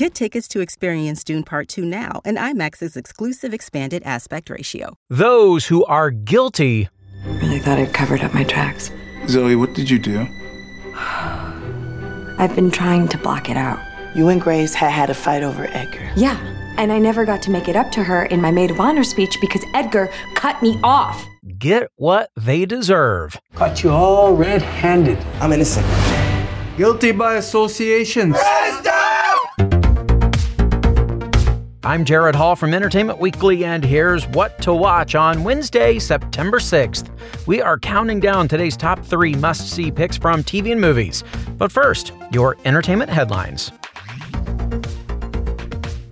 Get tickets to experience Dune Part 2 now and IMAX's exclusive expanded aspect ratio. Those who are guilty. Really thought I'd covered up my tracks. Zoe, what did you do? I've been trying to block it out. You and Grace had had a fight over Edgar. Yeah, and I never got to make it up to her in my maid of honor speech because Edgar cut me off. Get what they deserve. Caught you all red handed. I'm innocent. Guilty by association. I'm Gerrad Hall from Entertainment Weekly, and here's what to watch on Wednesday, September 6th. We are counting down today's top three must see picks from TV and movies. But first, your entertainment headlines.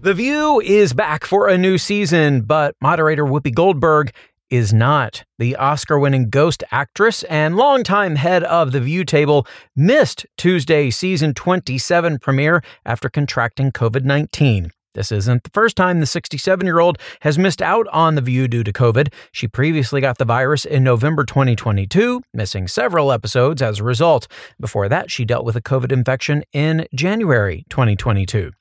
The View is back for a new season, but moderator Whoopi Goldberg is not. The Oscar winning Ghost actress and longtime head of the View table missed Tuesday's season 27 premiere after contracting COVID 19. This isn't the first time the 67 year old has missed out on The View due to COVID. She previously got the virus in November 2022, missing several episodes as a result. Before that, she dealt with a COVID infection in January 2022.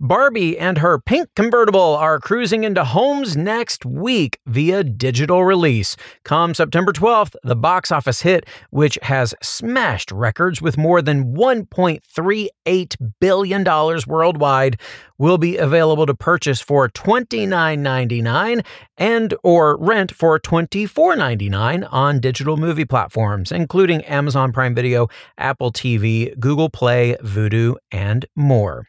Barbie and her pink convertible are cruising into homes next week via digital release. Come September 12th, the box office hit, which has smashed records with more than $1.38 billion worldwide, will be available to purchase for $29.99 and or rent for $24.99 on digital movie platforms, including Amazon Prime Video, Apple TV, Google Play, Vudu, and more.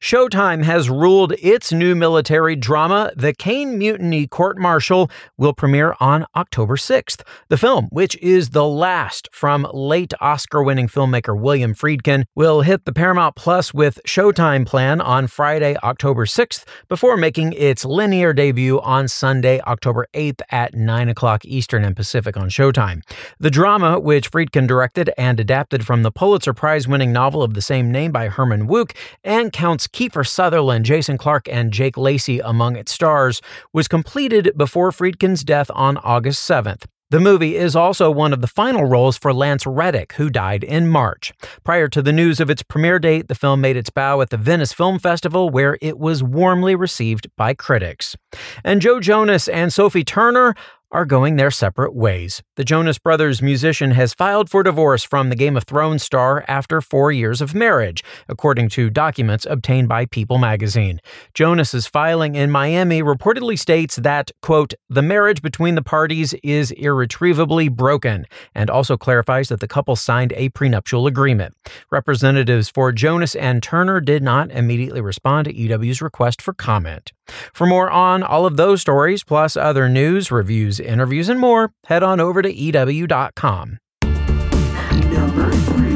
Showtime has ruled its new military drama, The Caine Mutiny Court Martial, will premiere on October 6th. The film, which is the last from late Oscar winning filmmaker William Friedkin, will hit the Paramount Plus with Showtime plan on Friday, October 6th, before making its linear debut on Sunday, October 8th at 9 o'clock Eastern and Pacific on Showtime. The drama, which Friedkin directed and adapted from the Pulitzer Prize winning novel of the same name by Herman Wouk, and counts Kiefer Sutherland, Jason Clarke, and Jake Lacy among its stars, was completed before Friedkin's death on August 7th. The movie is also one of the final roles for Lance Reddick, who died in March. Prior to the news of its premiere date, the film made its bow at the Venice Film Festival, where it was warmly received by critics. And Joe Jonas and Sophie Turner are going their separate ways. The Jonas Brothers musician has filed for divorce from the Game of Thrones star after four years of marriage, according to documents obtained by People magazine. Jonas's filing in Miami reportedly states that, quote, the marriage between the parties is irretrievably broken, and also clarifies that the couple signed a prenuptial agreement. Representatives for Jonas and Turner did not immediately respond to EW's request for comment. For more on all of those stories, plus other news, reviews, interviews, and more, head on over to EW.com. Number three.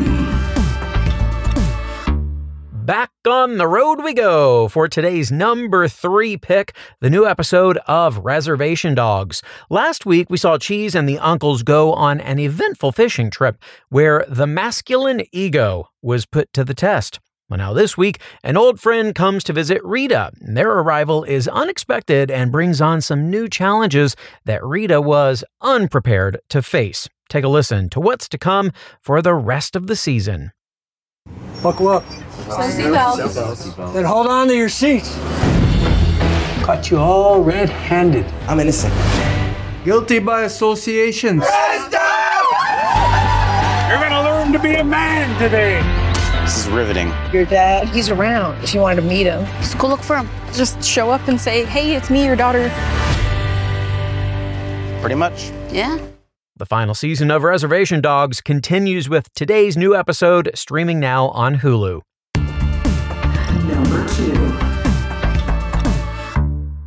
Back on the road we go for today's number three pick, the new episode of Reservation Dogs. Last week, we saw Cheese and the uncles go on an eventful fishing trip where the masculine ego was put to the test. Well, now this week, an old friend comes to visit Rita. Their arrival is unexpected and brings on some new challenges that Rita was unprepared to face. Take a listen to what's to come for the rest of the season. Buckle up. Then hold on to your seats. Caught you all red handed. I'm innocent. Guilty by association. You're gonna learn to be a man today. This is riveting. Your dad, he's around if you wanted to meet him. Just go look for him. Just show up and say, hey, it's me, your daughter. Pretty much. Yeah. The final season of Reservation Dogs continues with today's new episode streaming now on Hulu. Number two.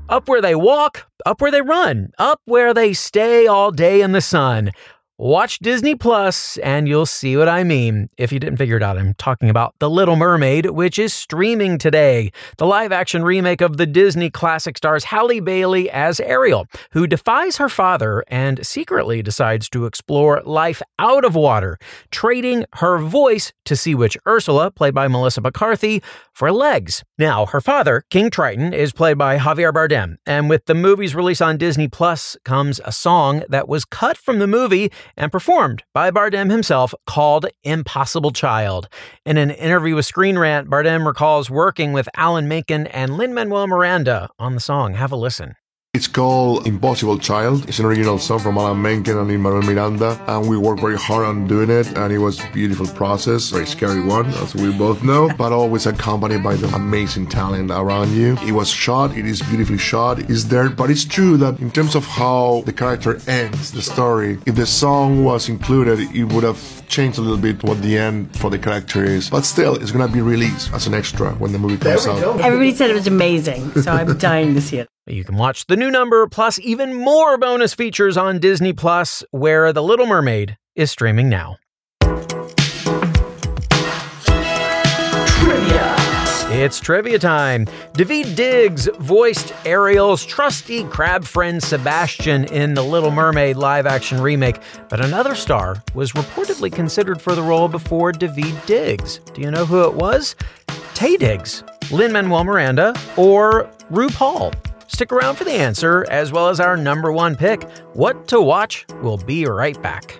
Up where they walk, up where they run, up where they stay all day in the sun. Watch Disney Plus and you'll see what I mean. If you didn't figure it out, I'm talking about The Little Mermaid, which is streaming today. The live action remake of the Disney classic stars Halle Bailey as Ariel, who defies her father and secretly decides to explore life out of water, trading her voice to sea witch Ursula, played by Melissa McCarthy, for legs. Now, her father, King Triton, is played by Javier Bardem, and with the movie's release on Disney Plus comes a song that was cut from the movie and performed by Bardem himself called Impossible Child. In an interview with Screen Rant, Bardem recalls working with Alan Menken and Lin Manuel Miranda on the song. Have a listen. It's called Impossible Child. It's an original song from Alan Menken and Lin-Manuel Miranda, and we worked very hard on doing it, and it was a beautiful process, very scary one, as we both know, but always accompanied by the amazing talent around you. It was shot, it is beautifully shot, it's there, but it's true that in terms of how the character ends the story, if the song was included, it would have changed a little bit what the end for the character is. But still, it's gonna be released as an extra when the movie comes out. Everybody said it was amazing, so I'm dying to see it. You can watch the new number plus even more bonus features on Disney Plus, where The Little Mermaid is streaming now. Trivia. It's trivia time. Daveed Diggs voiced Ariel's trusty crab friend Sebastian in The Little Mermaid live action remake, but another star was reportedly considered for the role before Daveed Diggs. Do you know who it was? Taye Diggs, Lin Manuel Miranda, or RuPaul? Stick around for the answer, as well as our number one pick, What to Watch. We'll be right back.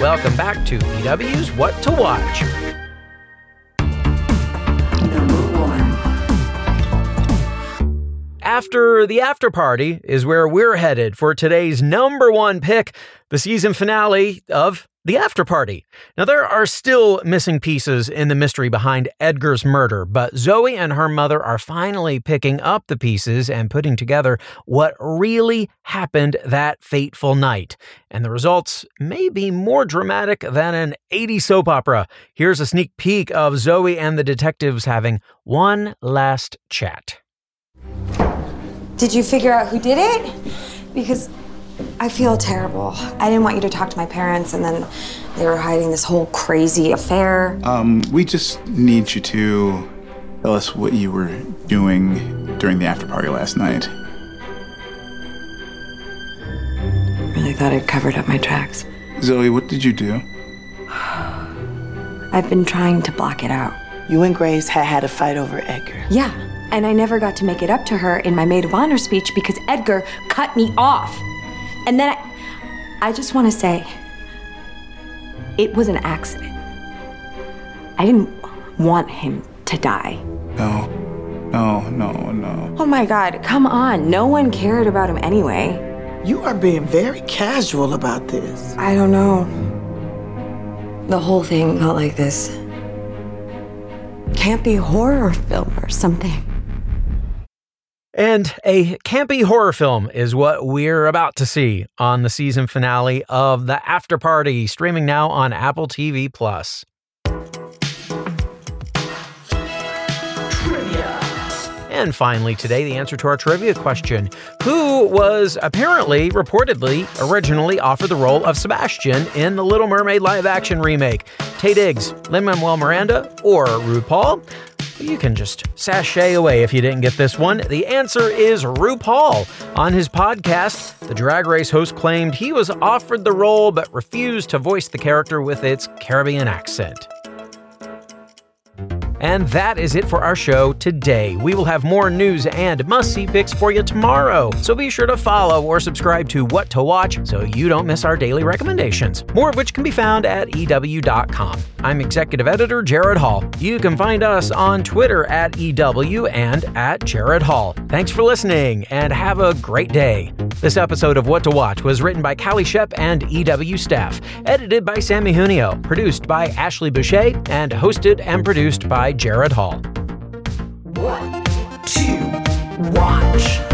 Welcome back to EW's What to Watch. After the after party is where we're headed for today's number one pick, the season finale of The After Party. Now, there are still missing pieces in the mystery behind Edgar's murder, but Zoe and her mother are finally picking up the pieces and putting together what really happened that fateful night. And the results may be more dramatic than an 80 soap opera. Here's a sneak peek of Zoe and the detectives having one last chat. Did you figure out who did it? Because I feel terrible. I didn't want you to talk to my parents, and then they were hiding this whole crazy affair. Um, we just need you to tell us what you were doing during the after party last night. I Really thought I'd covered up my tracks. Zoe, what did you do? I've been trying to block it out. You and Grace had had a fight over Edgar. Yeah, and I never got to make it up to her in my maid of honor speech because Edgar cut me off. And then I, I just want to say, it was an accident. I didn't want him to die. No, no, no, no. Oh my god, come on. No one cared about him anyway. You are being very casual about this. I don't know. The whole thing felt like this campy horror film or something. And a campy horror film is what we're about to see on the season finale of The After Party, streaming now on Apple TV Plus. And finally, today, the answer to our trivia question Who was apparently, reportedly, originally offered the role of Sebastian in the Little Mermaid live action remake? Taye Diggs, Lin Manuel Miranda, or RuPaul? You can just sashay away if you didn't get this one. The answer is RuPaul. On his podcast, the Drag Race host claimed he was offered the role but refused to voice the character with its Caribbean accent. And that is it for our show today. We will have more news and must see picks for you tomorrow. So be sure to follow or subscribe to What to Watch so you don't miss our daily recommendations, more of which can be found at EW.com. I'm executive editor Gerrad Hall. You can find us on Twitter at EW and at Gerrad Hall. Thanks for listening and have a great day. This episode of What to Watch was written by Calie Schepp and EW staff, edited by Samee Junio, produced by Ashley Boucher, and hosted and produced by Gerrad Hall. One, two, one.